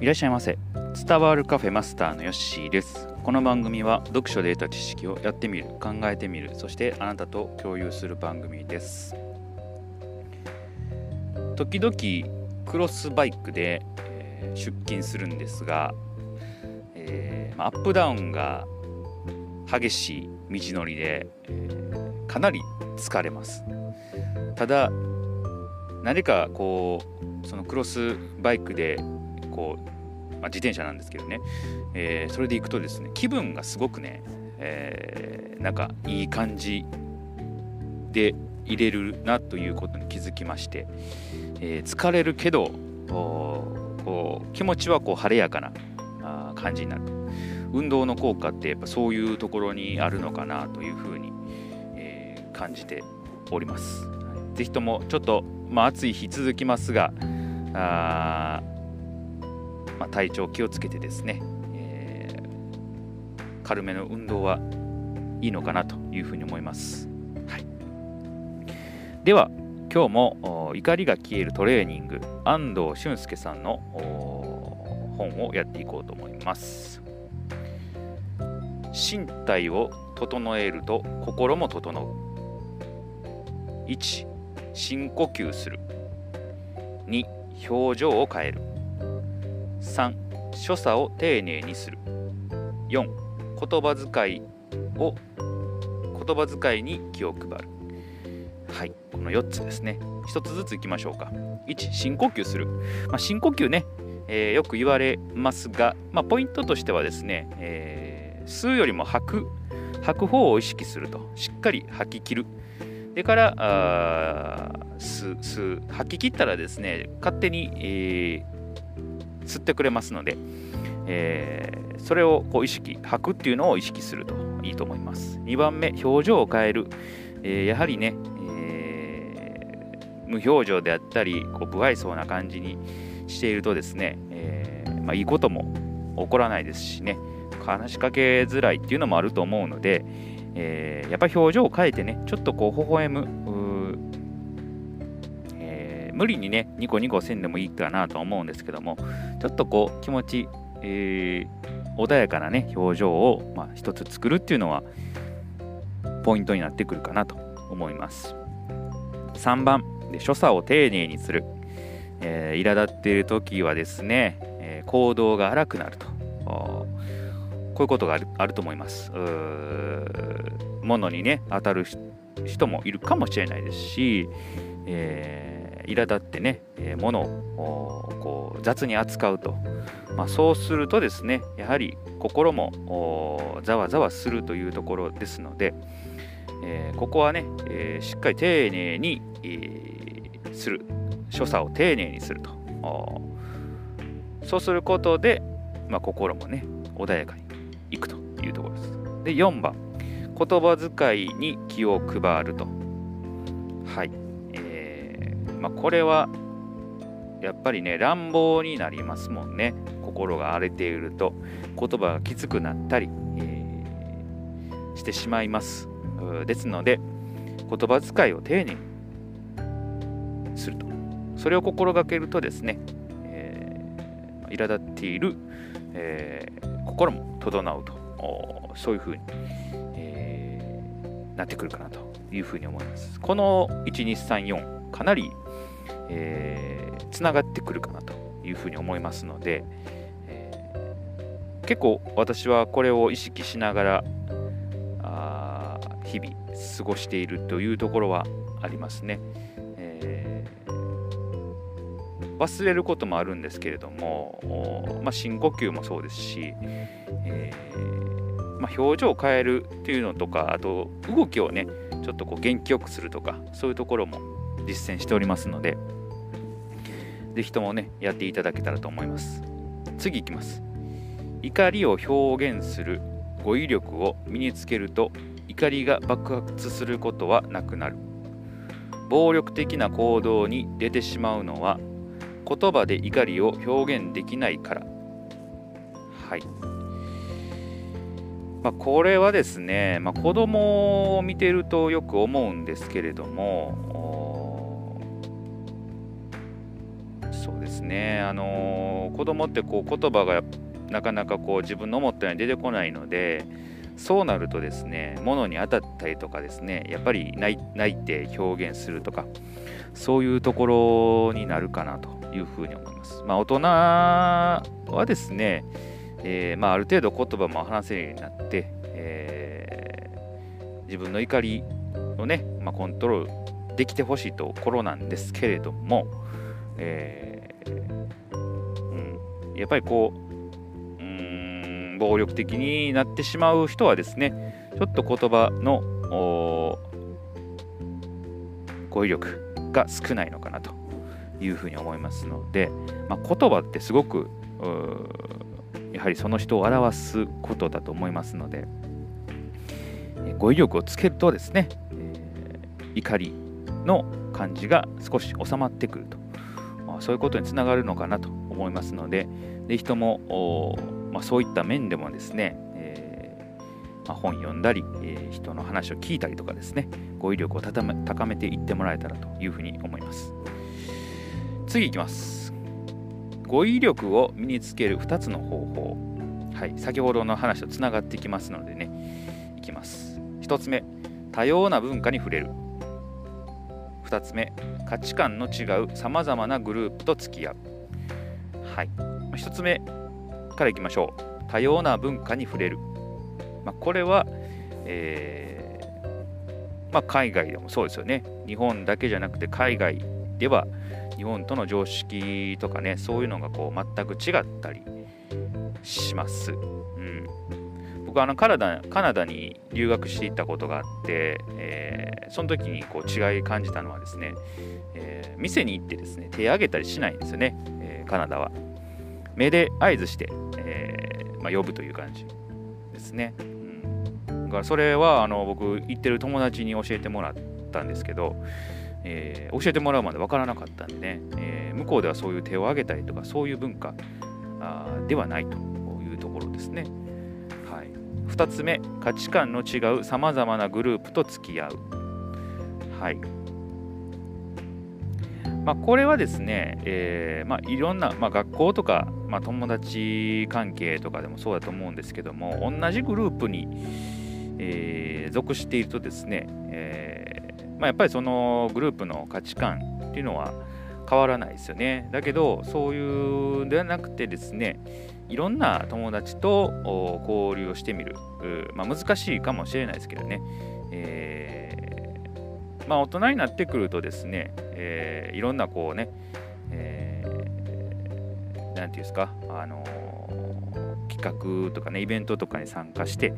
いらっしゃいませ。伝わるカフェマスターのヨッシーです。この番組は読書で得た知識をやってみる考えてみるそしてあなたと共有する番組です。時々クロスバイクで、えー、出勤するんですが、えー、アップダウンが激しい道のりで、えー、かなり疲れます。ただ何かこうそのクロスバイクでこう、まあ、自転車なんですけどね、えー、それで行くとですね気分がすごくね、えー、なんかいい感じで入れるなということに気づきまして、えー、疲れるけどこう気持ちはこう晴れやかなあ感じになる運動の効果ってやっぱそういうところにあるのかなというふうに、えー、感じております。ぜひともちょっと、まあ、暑い日続きますがあ、まあ、体調気をつけてですね、えー、軽めの運動はいいのかなというふうに思います。はい、では今日も怒りが消えるトレーニング安藤俊介さんの本をやっていこうと思います。身体を整えると心も整う。1深呼吸する2表情を変える3所作を丁寧にする。4言葉遣いを言葉遣いに気を配る。はいこの4つですね。1つずついきましょうか。1深呼吸する、まあ、深呼吸ね、えー、よく言われますが、まあ、ポイントとしてはですね、えー、吸うよりも吐く。吐く方を意識すると。しっかり吐き切る。でからあ吸吸吐き切ったらですね勝手に、えー、吸ってくれますので、えー、それをこう意識吐くっていうのを意識するといいと思います。2番目表情を変える、えー、やはりね、えー、無表情であったりこう不愛想な感じにしているとですね、えーまあ、いいことも起こらないですしね。話しかけづらいっていうのもあると思うので、えー、やっぱり表情を変えてね、ちょっとこう、微笑む、無理にね、ニコニコせんでもいいかなと思うんですけども、ちょっとこう、気持ち、えー、穏やかなね、表情を、まあ、一つ作るっていうのは、ポイントになってくるかなと思います。3番で、所作を丁寧にする。えー、苛立っている時はですね、えー、行動が荒くなると。こういうことがあると思います。物にね、当たる人もいるかもしれないですし、えー、苛立ってね、えー、物をこう雑に扱うと、まあ、そうするとですね、やはり心もざわざわするというところですので、えー、ここはね、えー、しっかり丁寧に、えー、する、所作を丁寧にすると。そうすることで、まあ、心もね、穏やかにいくというところです。で、4番、言葉遣いに気を配ると。はい。まあ、これは、やっぱりね、乱暴になりますもんね。心が荒れていると、言葉がきつくなったり、えー、してしまいます。ですので、言葉遣いを丁寧にすると。それを心がけるとですね、えー、苛立っている、えー、心も整うとそういうふうに、えー、なってくるかなというふうに思いますこの1234かなり、えー、つながってくるかなというふうに思いますので、えー、結構私はこれを意識しながらあ日々過ごしているというところはありますね。忘れることもあるんですけれども、まあ、深呼吸もそうですし、えー、まあ、表情を変えるっていうのとかあと動きをねちょっとこう元気よくするとかそういうところも実践しておりますので是非ともねやっていただけたらと思います次いきます怒りを表現する語彙力を身につけると怒りが爆発することはなくなる暴力的な行動に出てしまうのは言葉で怒りを表現できないから。はい。まあ、これはですね、まあ、子供を見てるとよく思うんですけれども、そうですねあの子供ってこう言葉がなかなかこう自分の思ったように出てこないのでそうなるとですね物に当たったりとかですねやっぱり泣いて表現するとかそういうところになるかなというふうに思います。まあ、大人はですね、えー、まあ、ある程度言葉も話せるようになって、えー、自分の怒りをね、まあ、コントロールできてほしいところなんですけれども、えー、うん、やっぱりこううん暴力的になってしまう人はですねちょっと言葉の語彙力が少ないのかなというふうに思いますので、まあ、言葉ってすごくやはりその人を表すことだと思いますので語彙力をつけるとですね、えー、怒りの感じが少し収まってくると、そういうことにつながるのかなと思いますのでぜひとも、まあ、そういった面でもですね、えー、まあ、本読んだり、えー、人の話を聞いたりとかですね語彙力を高めていってもらえたらというふうに思います。次いきます。語彙力を身につける2つの方法。はい先ほどの話とつながってきますのでねいきます。1つ目多様な文化に触れる。2つ目価値観の違うさまざまなグループと付き合う。はい。1つ目からいきましょう。多様な文化に触れる、まあ、これは、えー、まあ、海外でもそうですよね。日本だけじゃなくて海外では日本との常識とかねそういうのがこう全く違ったりします。うん。僕はあのカナダカナダに留学していったことがあって、えー、その時にこう違い感じたのはですね、えー、店に行ってですね手を挙げたりしないんですよね、え、カナダは。目で合図して、えまあ、呼ぶという感じですね、うん、だからそれはあの僕行ってる友達に教えてもらったんですけど、え教えてもらうまで分からなかったんでね、え向こうではそういう手を挙げたりとかそういう文化ではないというところですね。2つ目価値観の違うさまざまなグループと付き合う。はい。まあ、これはですね、えーまあ、いろんな、まあ、学校とか、まあ、友達関係とかでもそうだと思うんですけども同じグループに、えー、属しているとですね、えーま、やっぱりそのグループの価値観っていうのは変わらないですよね。だけどそういうではなくてですねいろんな友達と交流をしてみる、ま、難しいかもしれないですけどね、えー、まあ、大人になってくるとですね、えー、いろんなこうね、えー、て言うんですか、あの企画とかねイベントとかに参加して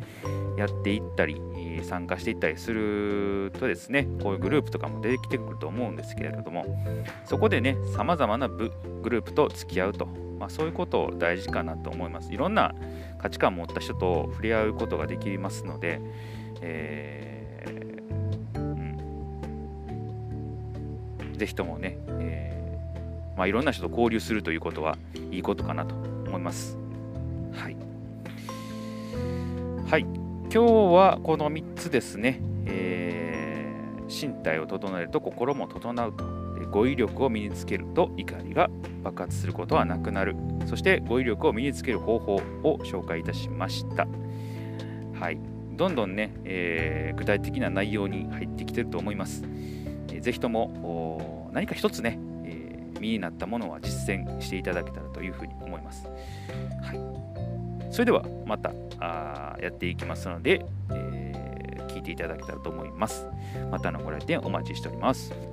やっていったり参加していったりするとですねこういうグループとかも出てきてくると思うんですけれどもそこでねさまざまなグループと付き合うとまあ、そういうこと大事かなと思います。いろんな価値観を持った人と触れ合うことができますので、えぜひともね、えー、まあ、いろんな人と交流するということはいいことかなと思います。はい。はい。今日はこの3つですね、えー、身体を整えると心も整うと語彙力を身につけると怒りが爆発することはなくなるそして語彙力を身につける方法を紹介いたしましたはいどんどんね、えー、具体的な内容に入ってきてると思います、ぜひとも何か一つね、えー、身になったものは実践していただけたらというふうに思います。はい。それではまたあやっていきますので、えー、聞いていただけたらと思います。またのご来店お待ちしております。